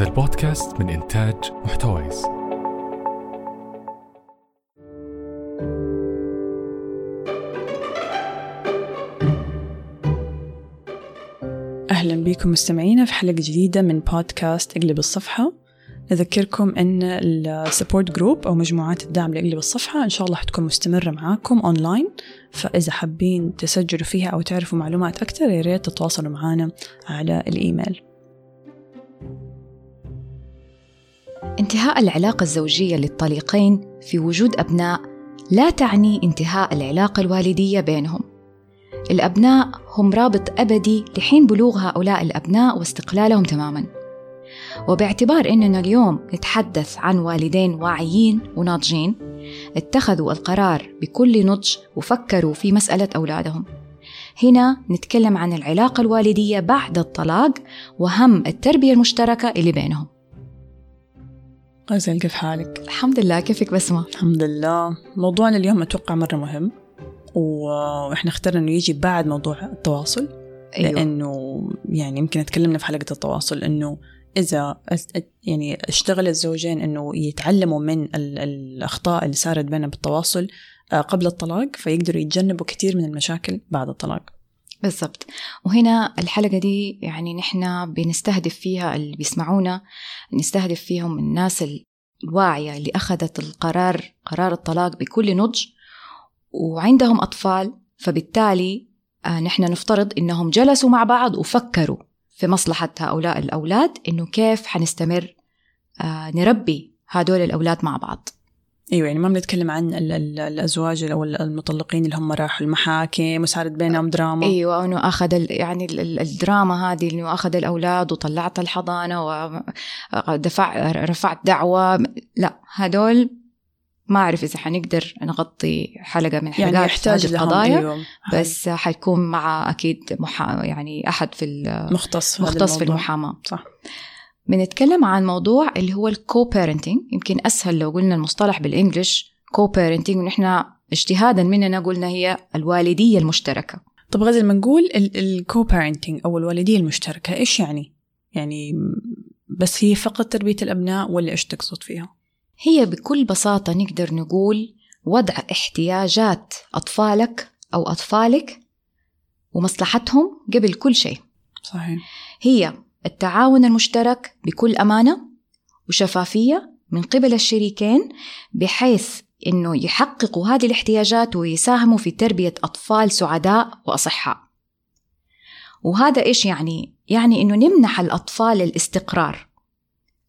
هذا البودكاست من إنتاج محتويس. أهلا بكم مستمعينا في حلقة جديدة من بودكاست إقلب الصفحة. نذكركم أن ال support group أو مجموعات الدعم لأقلب الصفحة إن شاء الله حتكون مستمرة معاكم أونلاين فإذا حابين تسجلوا فيها أو تعرفوا معلومات أكثر يا ريت تتواصلوا معنا على الإيميل. انتهاء العلاقة الزوجية للطليقين في وجود أبناء لا تعني انتهاء العلاقة الوالدية بينهم. الأبناء هم رابط أبدي لحين بلوغ هؤلاء الأبناء واستقلالهم تماماً. وباعتبار أننا اليوم نتحدث عن والدين واعيين وناضجين اتخذوا القرار بكل نضج وفكروا في مسألة أولادهم. هنا نتكلم عن العلاقة الوالدية بعد الطلاق وهم التربية المشتركة اللي بينهم. غزل كيف حالك؟ الحمد لله كيفك بسمة؟ الحمد لله موضوعنا اليوم أتوقع مرة مهم وإحنا اخترنا إنه يجي بعد موضوع التواصل أيوة. لأنه يعني يمكن تكلمنا في حلقة التواصل إنه إذا يعني اشتغل الزوجين إنه يتعلموا من ال- الأخطاء اللي صارت بينهم بالتواصل آه، قبل الطلاق فيقدروا يتجنبوا كثير من المشاكل بعد الطلاق بالضبط وهنا الحلقة دي يعني نحن بنستهدف فيها اللي بيسمعونا نستهدف فيهم الناس الواعية اللي أخذت القرار قرار الطلاق بكل نضج وعندهم أطفال فبالتالي آه، نحن نفترض إنهم جلسوا مع بعض وفكروا في مصلحة هؤلاء الأولاد إنه كيف حنستمر آه، نربي هدول الأولاد مع بعض. إيوه يعني ما بنتكلم عن ال- ال- الأزواج أو المطلقين اللي هم راحوا المحاكم وصارت بينهم دراما إيوه إنه أخذ ال- يعني ال- ال- الدراما هذه انه أخذ الأولاد وطلعت الحضانة ودفع رفعت دعوة لا هدول ما أعرف إذا حنقدر نغطي حلقة من حلقات يعني يحتاج هذه القضايا أيوة. بس حيكون مع أكيد محا يعني أحد في مختص في مختص في. المحاماة صح بنتكلم عن موضوع اللي هو ال co-parenting يمكن أسهل لو قلنا المصطلح بال English co-parenting ونحن اجتهادا مننا قلنا هي الوالدية المشتركة طب غزل لما نقول الكو بارنتنج أو الوالدية المشتركة إيش يعني؟ يعني بس هي فقط تربية الأبناء ولا إيش تقصد فيها؟ هي بكل بساطة نقدر نقول وضع احتياجات أطفالك أو أطفالك ومصلحتهم قبل كل شيء صحيح هي التعاون المشترك بكل أمانة وشفافية من قبل الشريكين بحيث إنه يحققوا هذه الاحتياجات ويساهموا في تربية أطفال سعداء وأصحاء. وهذا إيش يعني؟ يعني إنه نمنح الأطفال الاستقرار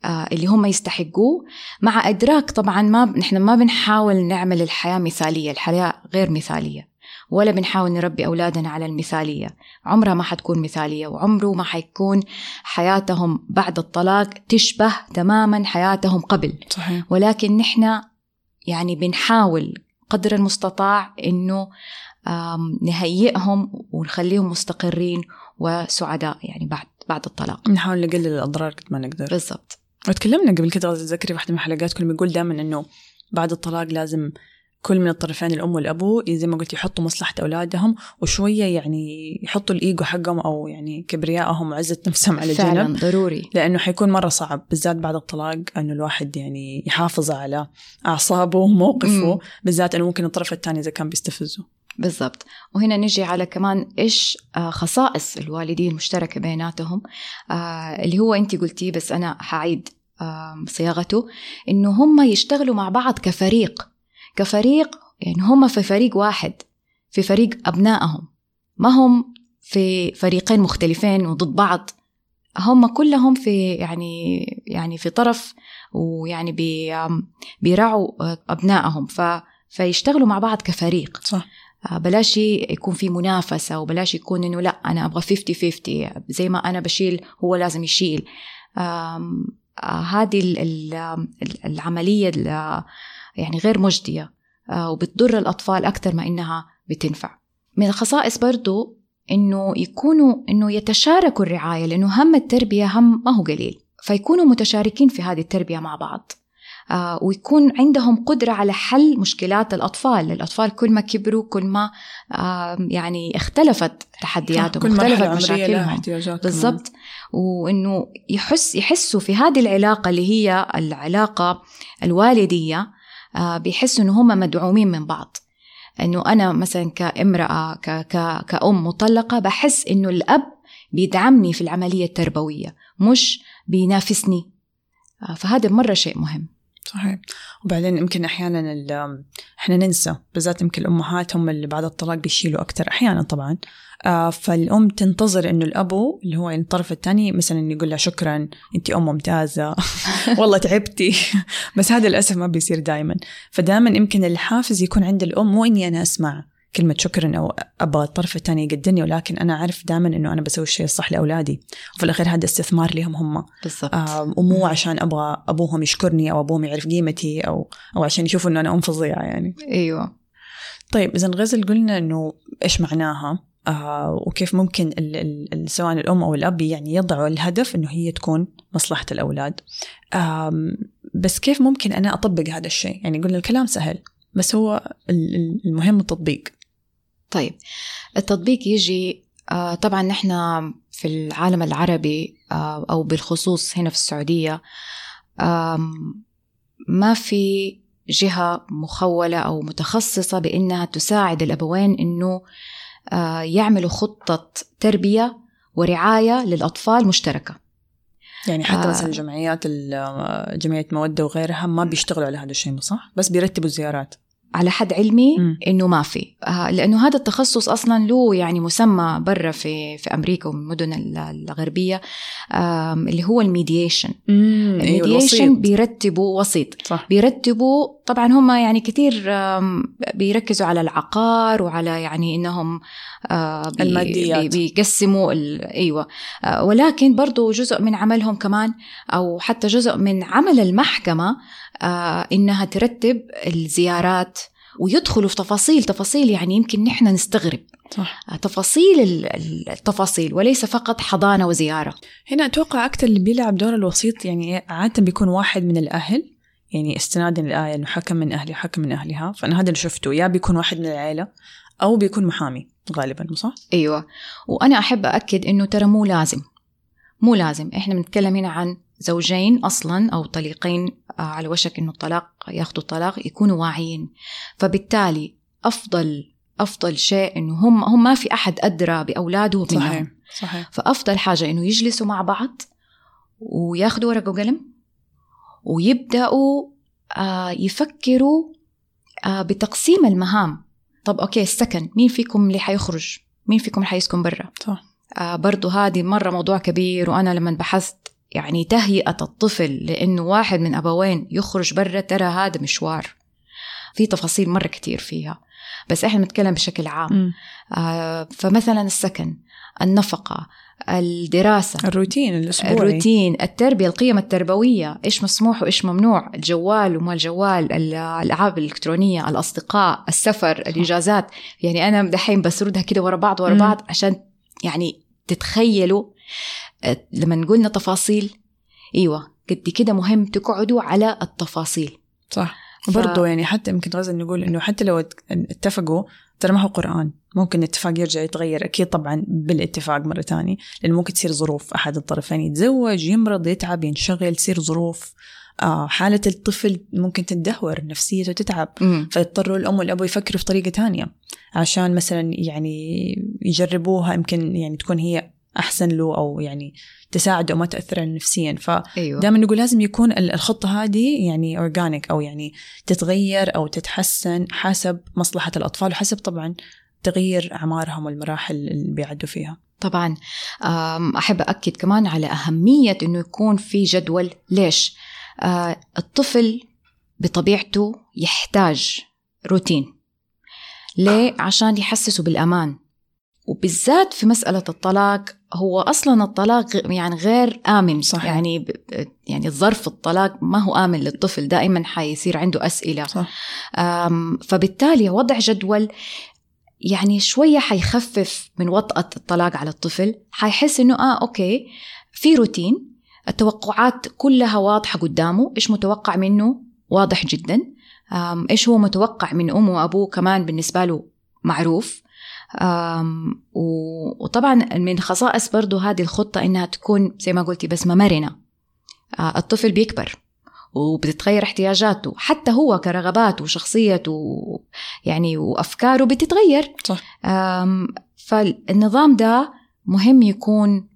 آه، اللي هم يستحقوه. مع إدراك طبعا ما نحن ما بنحاول نعمل الحياة مثالية الحياة غير مثالية. ولا بنحاول نربي أولادنا على المثالية. عمرها ما حتكون مثالية وعمره ما حيكون حياتهم بعد الطلاق تشبه تماما حياتهم قبل. صحيح. ولكن نحن يعني بنحاول قدر المستطاع آم، نهيئهم ونخليهم مستقرين وسعداء يعني بعد بعد الطلاق. نحاول نقلل الأضرار قد ما نقدر. بالضبط. وتكلمنا قبل كده تذكري واحدة من الحلقات كنا بنقول دائما إنه بعد الطلاق لازم كل من الطرفين الأم والأبو زي ما قلت يحطوا مصلحة أولادهم وشوية يعني يحطوا الإيجو حقهم أو يعني كبريائهم وعزة نفسهم على فعلا جنب. ضروري. لأنه حيكون مرة صعب بالذات بعد الطلاق أنه الواحد يعني يحافظ على أعصابه وموقفه. بالذات أنه ممكن الطرف الثاني إذا كان بيستفزه. بالضبط. وهنا نجي على كمان إيش آه، خصائص الوالدين المشتركة بيناتهم. آه، اللي هو انت قلتيه بس أنا حعيد صياغته إنه هم يشتغلوا مع بعض كفريق. كفريق يعني هم في فريق واحد في فريق أبنائهم. ما هم في فريقين مختلفين وضد بعض. هم كلهم في يعني يعني في طرف ويعني بي آه، أبنائهم ف فيشتغلوا مع بعض كفريق. صح. آه، بلاش يكون في منافسة وبلاش يكون إنه لا أنا أبغى 50 50 زي ما أنا بشيل هو لازم يشيل. آه، هذه ال- ال- ال- العملية ال- يعني غير مجدية آه، وبتضر الأطفال أكثر ما إنها بتنفع. من الخصائص برضو إنه يكونوا إنه يتشاركوا الرعاية لأنه هم التربية هم ما هو قليل. فيكونوا متشاركين في هذه التربية مع بعض. آه، ويكون عندهم قدرة على حل مشكلات الأطفال. الأطفال كل ما كبروا كل ما آه، يعني اختلفت تحدياتهم كل اختلفت مشاكلهم. بالضبط. وإنه يحس يحسوا في هذه العلاقة اللي هي العلاقة الوالدية آه، بيحسوا إنه هم مدعومين من بعض. إنه أنا مثلا كامرأة ك ك كأم مطلقة بحس إنه الأب بيدعمني في العملية التربوية مش بينافسني. آه، فهذا مرة شيء مهم. صحيح. وبعدين يمكن أحيانا إحنا ننسى بالذات يمكن الأمهات هم اللي بعد الطلاق بيشيلوا أكثر أحيانا طبعا. آه فالأم تنتظر إنه الأبو اللي هو الطرف الثاني مثلا يقول لها شكرا انت أم ممتازة. والله تعبتي. بس هذا للأسف ما بيصير دائما فدائما يمكن الحافز يكون عند الأم مو إني أنا أسمع كلمة شكرا أو أبغى الطرف الثاني يقدرني ولكن أنا أعرف دائما إنه أنا بسوي الشيء الصح لأولادي. وفي الأخير هذا استثمار لهم هم. بالضبط. آه ومو عشان أبغى أبوهم يشكرني أو أبوهم يعرف قيمتي أو أو عشان يشوفوا إنه أنا أم فظيعة يعني. أيوه. طيب إذا غزل قلنا إنه إيش معناها؟ آه وكيف ممكن ال ال ال سواء الأم أو الأب يعني يضعوا الهدف إنه هي تكون مصلحة الأولاد. بس كيف ممكن أنا أطبق هذا الشيء؟ يعني قلنا الكلام سهل بس هو المهم التطبيق. طيب التطبيق يجي آه، طبعا نحن في العالم العربي آه، أو بالخصوص هنا في السعودية ما في جهة مخولة أو متخصصة بإنها تساعد الأبوين آه، يعملوا خطة تربية ورعاية للأطفال مشتركة يعني حتى مثلا آه جمعيات جمعية مودة وغيرها ما بيشتغلوا على هذا الشيء صح؟ بس بيرتبوا الزيارات على حد علمي إنه ما في. آه، لأنه هذا التخصص أصلا له يعني مسمى برا في في أمريكا والمدن الغربية اللي هو الميديشن الميديشن أيوة بيرتبوا وسيط. صح. بيرتبوا طبعا هم يعني كثير بيركزوا على العقار وعلى يعني إنهم آه، بي الماديات. بيقسموا أيوه. آه، ولكن برضو جزء من عملهم كمان أو حتى جزء من عمل المحكمة إنها ترتب الزيارات ويدخلوا في تفاصيل تفاصيل يعني يمكن نحن نستغرب. صح. تفاصيل التفاصيل وليس فقط حضانة وزيارة. هنا أتوقع أكثر اللي بيلعب دور الوسيط يعني عادة بيكون واحد من الأهل يعني استنادا للآية إنه حكم من أهلي حكم من أهلها فأنا هذا اللي شفته. يا بيكون واحد من العيلة أو بيكون محامي غالبا صح؟ أيوة. وأنا أحب أأكد إنه ترى مو لازم. مو لازم. إحنا بنتكلم هنا عن زوجين أصلا أو طليقين آه، على وشك إنه الطلاق ياخذوا الطلاق يكونوا واعيين. فبالتالي أفضل أفضل شيء إنه هم هم ما في أحد أدرى بأولاده منهم صحيح صحيح. فأفضل حاجة إنه يجلسوا مع بعض وياخذوا ورقة وقلم ويبدأوا آه يفكروا آه بتقسيم المهام. طب أوكي السكن مين فيكم اللي حيخرج؟ مين فيكم اللي حيسكن برا؟ صح. آه برضو هذه مرة موضوع كبير وأنا لما بحثت يعني تهيئة الطفل لأنه واحد من أبوين يخرج برا ترى هذا مشوار. في تفاصيل مرة كتير فيها بس إحنا نتكلم بشكل عام. آه فمثلا السكن النفقة الدراسة الروتين الأسبوعي. الروتين التربية القيم التربوية إيش مسموح وإيش ممنوع الجوال وما الجوال الألعاب الإلكترونية الأصدقاء السفر الإجازات يعني أنا دحين بسردها كده ورا بعض ورا بعض عشان يعني تتخيلوا لما قلنا تفاصيل إيوه قد كده مهم تقعدوا على التفاصيل. صح. ف... برضه يعني حتى يمكن غزل نقول إنه حتى لو اتفقوا ترى ما هو قرآن. ممكن الاتفاق يرجع يتغير أكيد طبعا بالاتفاق مرة تانية لأنه ممكن تصير ظروف. أحد الطرفين يتزوج يمرض يتعب ينشغل تصير ظروف. آه حالة الطفل ممكن تدهور نفسيته تتعب فيضطروا الأم والأبو يفكروا في طريقة تانية عشان مثلا يعني يجربوها يمكن يعني تكون هي أحسن له أو يعني تساعده وما تاثر عليه نفسيا. فدائما أيوة. نقول لازم يكون الخطة هذه يعني اورجانيك أو يعني تتغير أو تتحسن حسب مصلحة الأطفال وحسب طبعا تغيير أعمارهم والمراحل اللي بيعدوا فيها. طبعا أحب اكد كمان على أهمية إنه يكون في جدول. ليش؟ آه، الطفل بطبيعته يحتاج روتين. ليه؟ عشان يحسسه بالأمان. وبالذات في مسألة الطلاق هو أصلا الطلاق يعني غير آمن. صح. يعني يعني ظرف الطلاق ما هو آمن للطفل دائما حيصير عنده أسئلة. صح. فبالتالي وضع جدول يعني شوية حيخفف من وطأة الطلاق على الطفل. حيحس إنه آه أوكي في روتين التوقعات كلها واضحة قدامه إيش متوقع منه؟ واضح جدا. إيش هو متوقع من أمه وأبوه كمان بالنسبة له معروف. وطبعا من خصائص برضو هذه الخطة إنها تكون زي ما قلتي بس مرنة آه، الطفل بيكبر وبتتغير احتياجاته حتى هو كرغباته وشخصيته يعني وأفكاره بتتغير. صح. فالنظام ده مهم يكون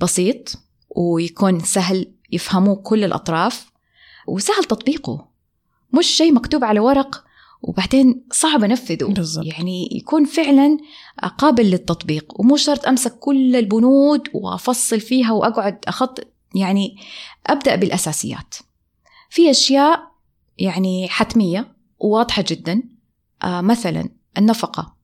بسيط ويكون سهل يفهموه كل الأطراف وسهل تطبيقه. مش شيء مكتوب على ورق وبعدين صعب أنفذه. بالضبط. يعني يكون فعلا قابل للتطبيق ومو شرط أمسك كل البنود وأفصل فيها وأقعد اخط يعني أبدأ بالأساسيات. في أشياء يعني حتمية وواضحة جدا آه مثلا النفقة.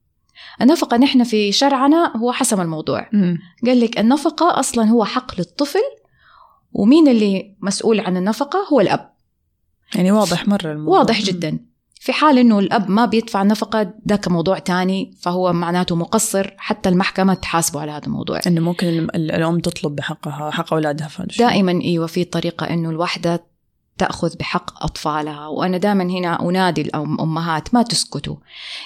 النفقة نحن في شرعنا هو حسم الموضوع. مم. قال لك النفقة أصلا هو حق للطفل ومين اللي مسؤول عن النفقة؟ هو الأب. يعني واضح مرة الموضوع. واضح جدا. في حال إنه الأب ما بيدفع النفقه ذاك موضوع تاني فهو معناته مقصر حتى المحكمة تحاسبه على هذا الموضوع. إنه ممكن ال- ال- الأم تطلب بحقها حق أولادها. دائما إيوه في طريقة إنه الوحدة تأخذ بحق أطفالها. وأنا دائما هنا أنادي الامهات ما تسكتوا.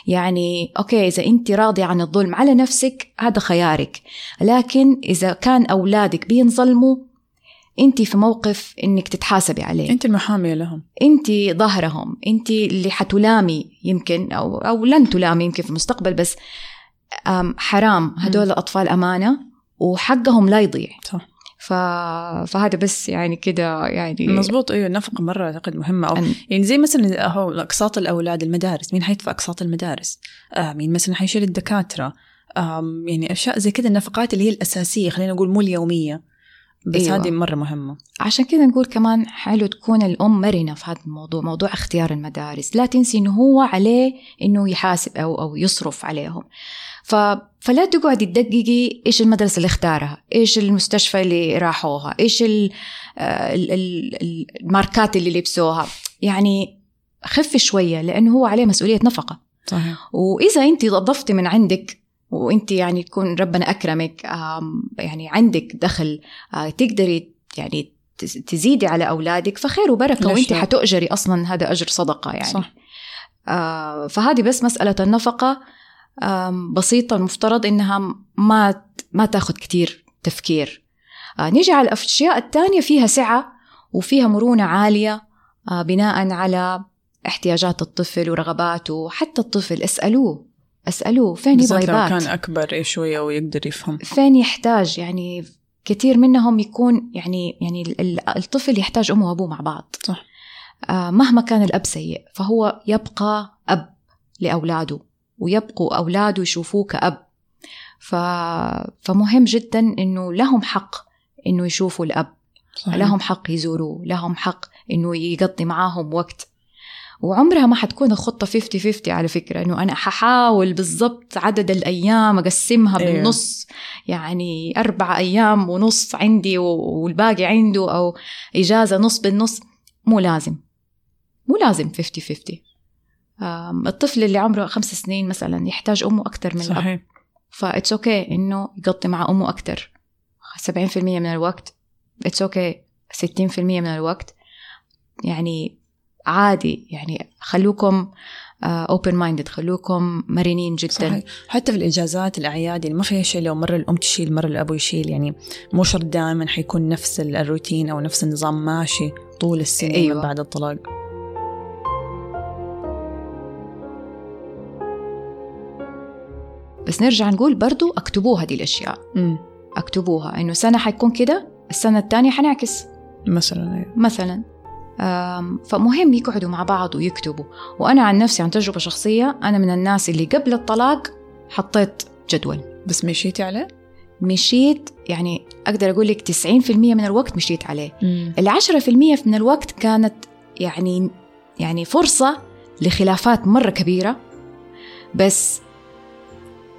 يعني أوكي إذا أنت راضية عن الظلم على نفسك هذا خيارك. لكن إذا كان أولادك بينظلموا انت في موقف انك تتحاسبي عليه. انت المحامية لهم. انت ظهرهم. انت اللي حتلامي يمكن أو أو لن تلامي يمكن في المستقبل بس حرام. هدول الاطفال أمانة وحقهم لا يضيع. صح. ف... فهذا بس يعني كده يعني مظبوط. أيوه النفقة مرة أعتقد مهمة. أو أن- يعني زي مثلا هو أقساط الأولاد المدارس. مين حيدفع أقساط المدارس؟ آه مين مثلا حيشيل الدكاترة؟ يعني أشياء زي كذا النفقات اللي هي الأساسية خلينا نقول مو اليومية. بس أيوة. هذه مرة مهمة. عشان كده نقول كمان حلو تكون الأم مرنة في هذا الموضوع موضوع اختيار المدارس. لا تنسي إنه هو عليه إنه يحاسب أو أو يصرف عليهم. ف... فلا تقعدي تدققي إيش المدرسة اللي اختارها إيش المستشفى اللي راحوها إيش ال... آه، ال... ال... الماركات اللي لبسوها. يعني خفي شوية لأنه هو عليه مسؤولية نفقة. صحيح. وإذا أنت ضفتي من عندك وأنت يعني يكون ربنا أكرمك آم، يعني عندك دخل آه، تقدري يعني تز- تزيدي على أولادك فخير وأنت لا؟ حتؤجري أصلا هذا أجر صدقة يعني. صح. آه، فهذه بس مسألة النفقة آم، بسيطة المفترض إنها ما ما تاخذ كتير تفكير. آه، نيجي على الأشياء الثانية فيها سعة وفيها مرونة عالية آه، بناء على احتياجات الطفل ورغباته حتى الطفل اسألوه. اسألوه فين يبغى يبات كان أكبر إيه شوية ويقدر يفهم. فين يحتاج يعني كثير منهم يكون يعني يعني ال- ال- الطفل يحتاج أمه وأبوه مع بعض. صح. آه مهما كان الأب سيء فهو يبقى أب لأولاده ويبقوا اولاده يشوفوه كأب. ف... فمهم جدا إنه لهم حق إنه يشوفوا الأب. صحيح. لهم حق يزوروه لهم حق إنه يقضي معاهم وقت. وعمرها ما حتكون الخطة 50 50 على فكرة إنه أنا ححاول بالضبط عدد الأيام أقسمها أيوه. بالنص يعني أربع أيام ونص عندي والباقي عنده أو إجازة نص بالنص مو لازم. مو لازم 50 50 آم، الطفل اللي عمره خمس سنين مثلا يحتاج أمه أكثر من الأب. صحيح. ف it's okay okay إنه يقضي مع أمه أكثر 70% من الوقت it's okay okay. 60% من الوقت. يعني عادي يعني خلوكم open minded خلوكم مرنين جدا. صحيح. حتى في الإجازات الأعياد يعني ما فيها شيء لو مرة الأم تشيل مرة الأبو يشيل يعني مو شرط دائما حيكون نفس ال- الروتين أو نفس النظام ماشي طول السنين أيوة. من بعد الطلاق. بس نرجع نقول برضو اكتبوها دي الأشياء. امم اكتبوها إنه سنة حيكون كده السنة الثانية حنعكس. مثلا أيوة. مثلا. فمهم يقعدوا مع بعض ويكتبوا. وأنا عن نفسي عن تجربة شخصية أنا من الناس اللي قبل الطلاق حطيت جدول. بس مشيتي عليه؟ مشيت يعني أقدر أقول لك 90% من الوقت مشيت عليه. العشرة في المية من الوقت كانت يعني يعني فرصة لخلافات مرة كبيرة. بس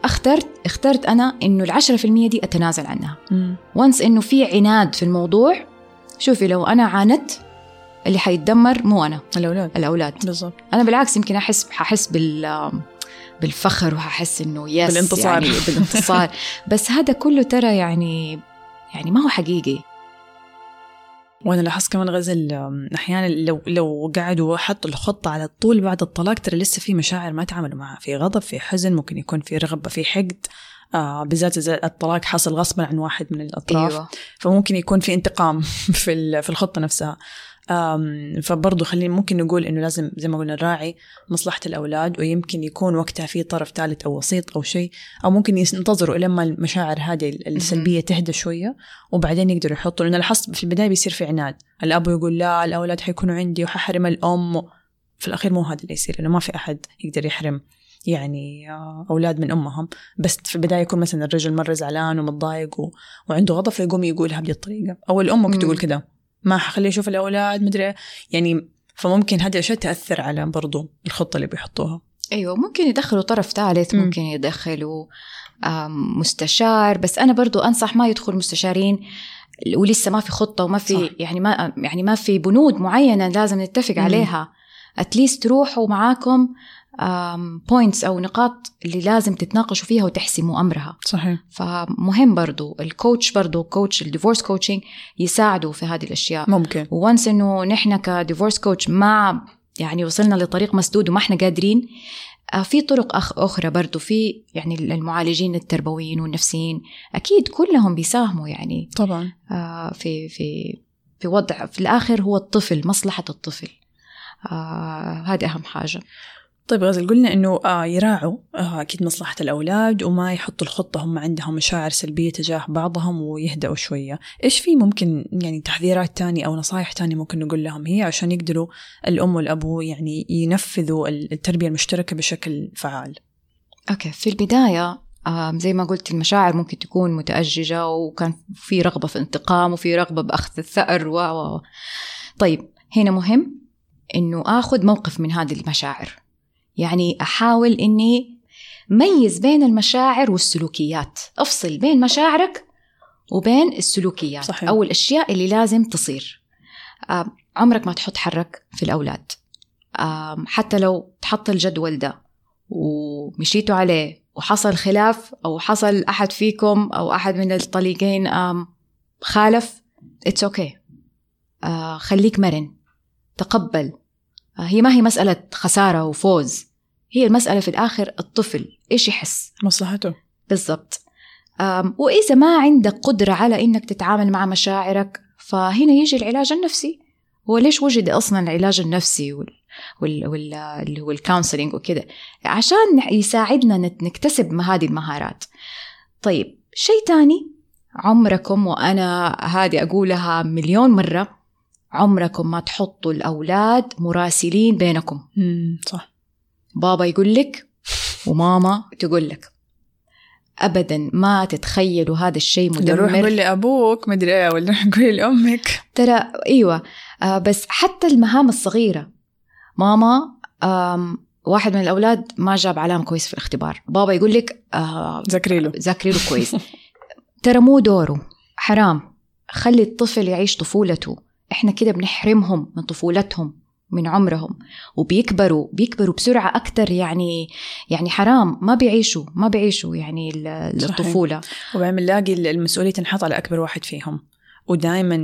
اخترت اخترت أنا إنه العشرة في المية دي أتنازل عنها. وانس إنه في عناد في الموضوع شوفي لو أنا عاندت اللي حيتدمر مو أنا. الأولاد. الأولاد. بالضبط. أنا بالعكس يمكن أحس ححس بال بالفخر وححس إنه يس بالانتصار. يعني. بالانتصار. بس هذا كله ترى يعني يعني ما هو حقيقي. وأنا لاحظت كمان غزل أحيانا لو لو قعدوا وحطوا الخطة على طول بعد الطلاق ترى لسه في مشاعر ما تعاملوا معها. في غضب في حزن ممكن يكون في رغبة في حقد. آه بالذات إذا الطلاق حصل غصبا عن واحد من الأطراف. أيوه. فممكن يكون في انتقام في في الخطة نفسها. فبرضه خلينا ممكن نقول إنه لازم زي ما قلنا نراعي مصلحة الأولاد ويمكن يكون وقتها في طرف ثالث أو وسيط أو شيء أو ممكن ينتظروا لما المشاعر هذه السلبية تهدى شوية وبعدين يقدروا يحطوا لأن لاحظت في البداية بيصير في عناد. الأب يقول لا الأولاد حيكونوا عندي وححرم الأم. في الأخير مو هذا اللي يصير لأنه ما في أحد يقدر يحرم يعني آه، أولاد من أمهم. بس في البداية يكون مثلا الرجل مرة زعلان ومتضايق و... وعنده غضب فيقوم يقولها بهذه الطريقة. أو الأم ممكن مم. تقول كذا ما حخليه يشوف الأولاد مدري يعني فممكن هذه الأشياء تأثر على برضو الخطة اللي بيحطوها أيوه ممكن يدخلوا طرف ثالث مم. ممكن يدخلوا مستشار بس أنا برضو أنصح ما يدخل مستشارين ولسه ما في خطة وما في صح. يعني ما يعني ما في بنود معينة لازم نتفق مم. عليها at least روحوا معاكم points أو نقاط اللي لازم تتناقشوا فيها وتحسموا أمرها. صحيح. فمهم برضو ال coach برضو coach ال divorce coaching يساعدوا في هذه الأشياء. ممكن. once إنه نحن ك divorce coach ما يعني وصلنا لطريق مسدود وما إحنا قادرين. آه، في طرق أخ أخرى برضو في يعني المعالجين التربويين والنفسيين. أكيد كلهم بيساهموا يعني. طبعا. آه، في في في وضع في الآخر هو الطفل مصلحة الطفل. آه، هذه أهم حاجة. طيب غزل قلنا إنه آه يراعوا آه أكيد مصلحة الأولاد وما يحطوا الخطة هم عندهم مشاعر سلبية تجاه بعضهم ويهدأوا شوية، إيش في ممكن يعني تحذيرات تانية أو نصائح تانية ممكن نقول لهم هي عشان يقدروا الأم والأبو يعني ينفذوا التربية المشتركة بشكل فعال. أوكي في البداية آم، زي ما قلت المشاعر ممكن تكون متأججة وكان في رغبة في انتقام وفي رغبة بأخذ الثأر و. طيب هنا مهم إنه آخذ موقف من هذه المشاعر يعني أحاول إني ميز بين المشاعر والسلوكيات. أفصل بين مشاعرك وبين السلوكيات. صحيح. أو الأشياء اللي لازم تصير. عمرك ما تحط حرك في الأولاد. حتى لو تحط الجدول ده ومشيتوا عليه وحصل خلاف أو حصل أحد فيكم أو أحد من الطليقين خالف it's okay خليك مرن. تقبل. آه، هي ما هي مسألة خسارة وفوز. هي المسألة في الآخر الطفل. إيش يحس؟ مصلحته. بالضبط. وإذا ما عندك قدرة على إنك تتعامل مع مشاعرك فهنا يجي العلاج النفسي. هو ليش وجد أصلا العلاج النفسي وال وال وال اللي هو الكونسلنج وكده عشان يساعدنا نكتسب هذه المهارات. طيب شيء تاني؟ عمركم وأنا هذه أقولها مليون مرة عمركم ما تحطوا الأولاد مراسلين بينكم. صح. بابا يقول لك وماما تقول لك ابدا ما تتخيلوا هذا الشيء ولا روح قول مدمر لابوك مدري إيه ولا قولي لأمك. ترى إيوه. آه بس حتى المهام الصغيرة. ماما واحد من الأولاد ما جاب علامه كويس في الاختبار. بابا يقول لك آه ذاكري له ذاكري له كويس. ترى مو دوره. حرام. خلي الطفل يعيش طفولته. إحنا كده بنحرمهم من طفولتهم. من عمرهم وبيكبروا بيكبروا بسرعة أكتر يعني يعني حرام ما بيعيشوا ما بيعيشوا يعني. الطفولة. وبعدين نلاقي المسؤولية تنحط على أكبر واحد فيهم. ودائما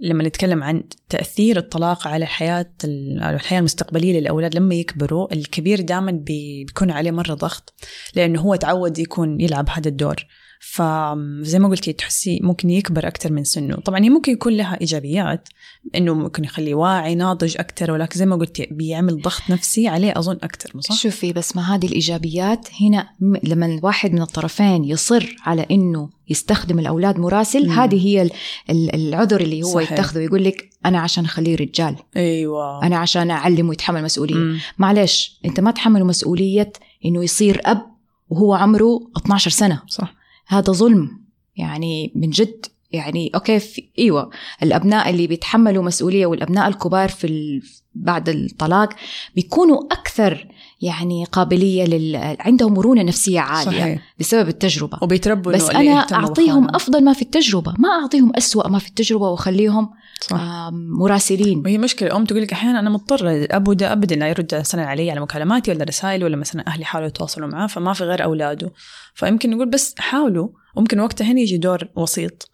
لما نتكلم عن تأثير الطلاق على حياة الحياة المستقبلية للأولاد لما يكبروا الكبير دائما بي- بيكون عليه مرة ضغط لأنه هو تعود يكون يلعب هذا الدور. فزي ما قلتي تحسي ممكن يكبر أكثر من سنه طبعا هي ممكن يكون لها إيجابيات إنه ممكن يخليه واعي ناضج أكثر ولكن زي ما قلتي بيعمل ضغط نفسي عليه أظن أكثر صح؟ شوفي بس ما هذه الإيجابيات هنا لما الواحد من الطرفين يصر على إنه يستخدم الأولاد مراسل مم. هذه هي ال- ال- العذر اللي هو صحيح. يتخذه يقول لك أنا عشان أخليه رجال أيوة أنا عشان أعلمه يتحمل مسؤولية مم. معلش أنت ما تحمله مسؤولية إنه يصير أب وهو عمره 12 سنة صح هذا ظلم يعني من جد يعني أوكي في إيوه الأبناء اللي بيتحملوا مسؤولية والأبناء الكبار في ال... بعد الطلاق بيكونوا أكثر يعني قابلية لل عندهم مرونة نفسية عالية صحيح. بسبب التجربة وبيتربوا بس اللي أنا أعطيهم بحالهم. أفضل ما في التجربة ما أعطيهم أسوأ ما في التجربة وأخليهم صح. مراسلين. وهي مشكلة الأم تقول لك أحيانا أنا مضطرة الأبو ده أبدا لا يرد مثلا علي على مكالماتي ولا رسائل ولا مثلا أهلي حاولوا يتواصلوا معاه فما في غير أولاده. فيمكن نقول بس حاولوا ممكن وقتها هنا يجي دور وسيط.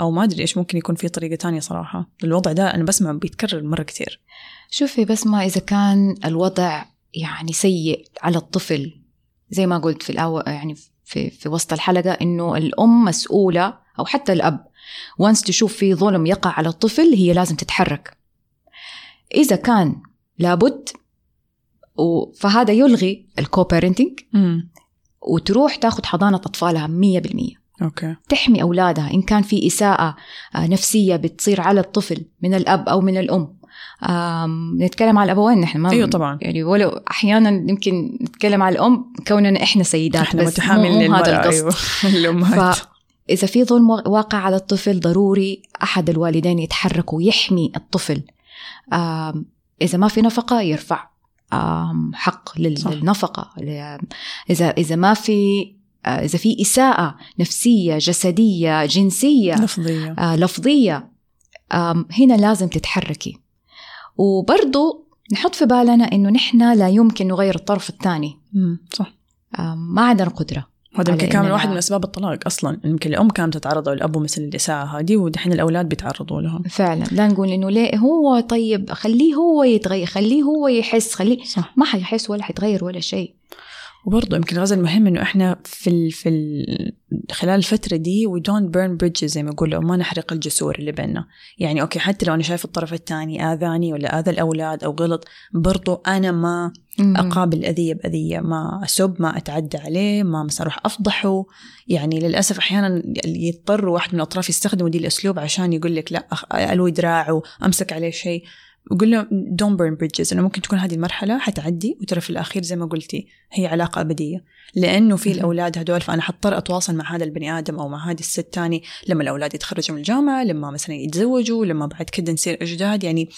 أو ما أدري إيش ممكن يكون في طريقة تانية صراحة. الوضع ده أنا بسمع بيتكرر مرة كثير شوفي بس ما إذا كان الوضع يعني سيء على الطفل زي ما قلت في الأول يعني في, في وسط الحلقة إنه الأم مسؤولة أو حتى الأب. once تشوف في ظلم يقع على الطفل هي لازم تتحرك. إذا كان لابد فهذا يلغي ال co-parenting امم وتروح تاخذ حضانة أطفالها 100% أوكي. تحمي أولادها. إن كان في إساءة آه، نفسية بتصير على الطفل من الأب أو من الأم. نتكلم على الأبوين نحن ما أيوه طبعا. يعني ولو أحيانا يمكن نتكلم على الأم كوننا إحنا سيدات إحنا بس مو, مو هذا القصد. أيوه. الأمهات. فإذا في ظلم واقع على الطفل ضروري أحد الوالدين يتحرك ويحمي الطفل. إذا ما في نفقة يرفع حق. للنفقة. إذا إذا ما في آه، إذا في إساءة نفسية جسدية جنسية لفظية. آه، لفظية هنا لازم تتحركي. وبرضو نحط في بالنا إنه نحن لا يمكن نغير الطرف الثاني. صح. ما عندنا قدرة. هذا يمكن كان واحد من أسباب الطلاق أصلا. يمكن الأم كانت تتعرض أو الاب مثل الاساءه هذه ودحين الأولاد بيتعرضوا لها. فعلا. لا نقول إنه ليه هو طيب خليه هو يتغير خليه هو يحس خليه صح. ما حيحس ولا حيتغير ولا شيء. وبرضه يمكن غزل المهم إنه إحنا في ال في ال خلال الفترة دي we don't burn bridges زي ما يقولوا ما نحرق الجسور اللي بيننا. يعني okay حتى لو أنا شايف الطرف الثاني آذاني ولا آذى الأولاد أو غلط برضه أنا ما أقابل الاذيه بأذية ما أسب ما أتعدى عليه ما مثلا أروح أفضحه. يعني للأسف أحيانا يضطر واحد من الأطراف يستخدموا دي الأسلوب عشان يقول لك لا ألوي دراعه أمسك عليه شيء. بقول له don't burn bridges انه ممكن تكون هذه المرحلة حتعدي وترى في الأخير زي ما قلتي هي علاقة أبدية. لأنه في. الأولاد هدول فأنا حضطر أتواصل مع هذا البني آدم أو مع هذه الست تاني لما الأولاد يتخرجوا من الجامعة لما مثلا يتزوجوا لما بعد كده نصير أجداد. يعني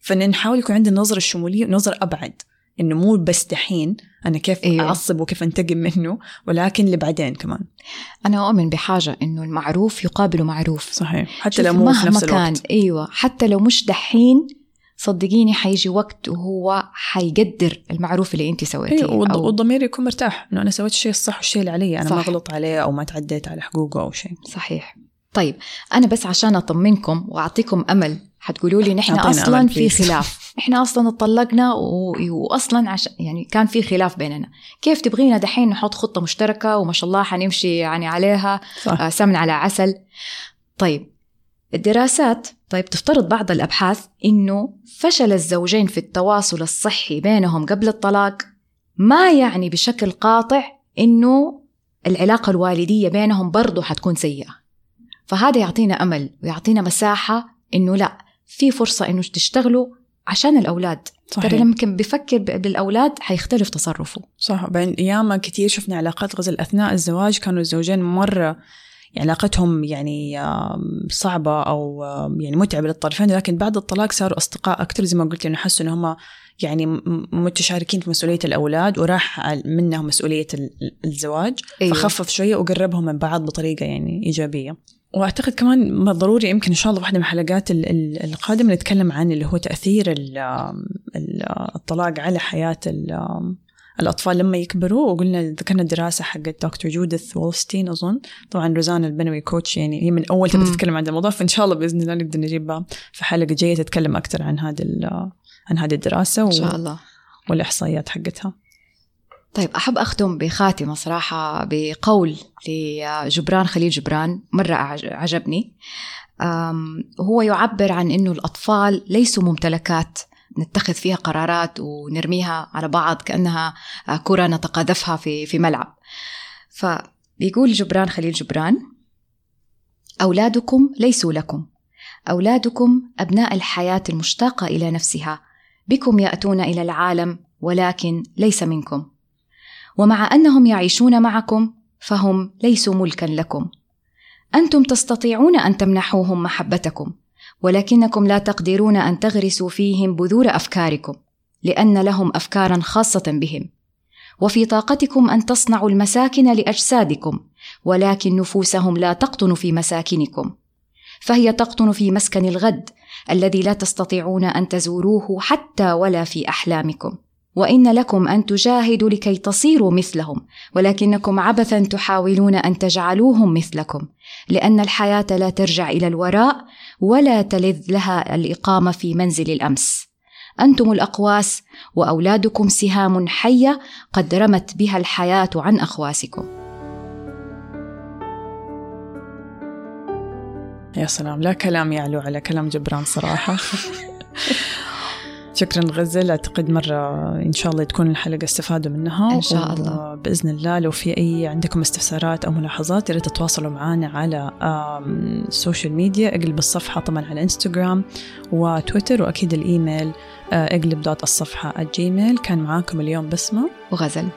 فنحاول يكون عندنا نظرة الشموليه ونظره أبعد. إنه مو بس دحين أنا كيف أيوة. أعصب وكيف أنتقم منه ولكن لبعدين كمان. أنا أؤمن بحاجة إنه المعروف يقابل معروف. صحيح. حتى لو مو في مهما نفس كان الوقت أيوه. حتى لو مش دحين صدقيني حيجي وقت وهو حيقدر المعروف اللي انت سويتيه أيوه والض- أو والضمير يكون مرتاح. إنه أنا سويت الشيء الصح والشيء اللي علي أنا ما صح. غلط عليه أو ما تعديت على حقوقه أو شيء. صحيح. طيب أنا بس عشان أطمنكم وأعطيكم أمل حتقولوا لي نحن أصلا في. خلاف. إحنا أصلا اتطلقنا و... واصلا عش... يعني كان في خلاف بيننا. كيف تبغينا دحين نحط خطة مشتركة وما شاء الله حنمشي يعني عليها صح. آه، سمن على عسل؟ طيب الدراسات. طيب تفترض بعض الأبحاث إنه فشل الزوجين في التواصل الصحي بينهم قبل الطلاق. ما يعني بشكل قاطع إنه العلاقة الوالدية بينهم برضو حتكون سيئة. فهذا يعطينا أمل ويعطينا مساحة إنه لا في فرصة إنه تشتغلوا عشان الأولاد. ترى صحيح. لما كان بيفكر ب- بالأولاد حيختلف تصرفه. صح. بين ياما كثير شفنا علاقات غزل أثناء الزواج كانوا الزوجين مرة يعني علاقتهم يعني صعبة أو يعني متعبة للطرفين. لكن بعد الطلاق صاروا أصدقاء أكثر زي ما قلت إنه حسوا إن هم يعني متشاركين في مسؤولية الأولاد وراح منهم مسؤولية ال- الزواج. أيوة. فخفف شوية وقربهم من بعض بطريقة يعني إيجابية. وأعتقد كمان ما ضروري يمكن إن شاء الله واحدة من الحلقات ال- ال- القادمة نتكلم عن اللي هو تأثير ال- الطلاق على حياة ال- الأطفال لما يكبروا وقلنا ذكرنا الدراسه حقت دكتور جوديث وولستين أظن. طبعا روزانا البنوي كوتش يعني هي من أول تبدا مم. تتكلم عن الموضوع فإن شاء الله بإذن الله نقدر نجيبها في حلقة جاية تتكلم أكثر عن هذه ال- عن هذه الدراسة إن شاء الله. والإحصائيات حقتها. طيب أحب أختم بخاتمة صراحة بقول لجبران خليل جبران مرة عجبني هو يعبر عن أنه الأطفال ليسوا ممتلكات نتخذ فيها قرارات ونرميها على بعض كأنها كرة نتقاذفها في في ملعب. فبيقول جبران خليل جبران أولادكم ليسوا لكم. أولادكم أبناء الحياة المشتاقة إلى نفسها. بكم يأتون إلى العالم ولكن ليس منكم. ومع أنهم يعيشون معكم فهم ليسوا ملكا لكم. أنتم تستطيعون أن تمنحوهم محبتكم. ولكنكم لا تقدرون أن تغرسوا فيهم بذور أفكاركم لأن لهم افكارا خاصة بهم. وفي طاقتكم أن تصنعوا المساكن لأجسادكم ولكن نفوسهم لا تقطن في مساكنكم. فهي تقطن في مسكن الغد الذي لا تستطيعون أن تزوروه حتى ولا في أحلامكم. وإن لكم أن تجاهدوا لكي تصيروا مثلهم ولكنكم عبثا تحاولون أن تجعلوهم مثلكم لأن الحياة لا ترجع إلى الوراء ولا تلذ لها الإقامة في منزل الأمس. أنتم الأقواس وأولادكم سهام حية قد رمت بها الحياة عن أخواسكم. يا سلام لا كلام يعلو على كلام جبران صراحة. شكرا غزل أعتقد مرة إن شاء الله تكون الحلقة استفادوا منها. إن شاء الله. بإذن الله لو في أي عندكم استفسارات أو ملاحظات يا ريت تتواصلوا معنا على ال social media إقلب الصفحة طبعا على انستغرام وتويتر وأكيد الإيميل إقلب dot الصفحة ال Gmail كان معاكم اليوم بسمة وغزل.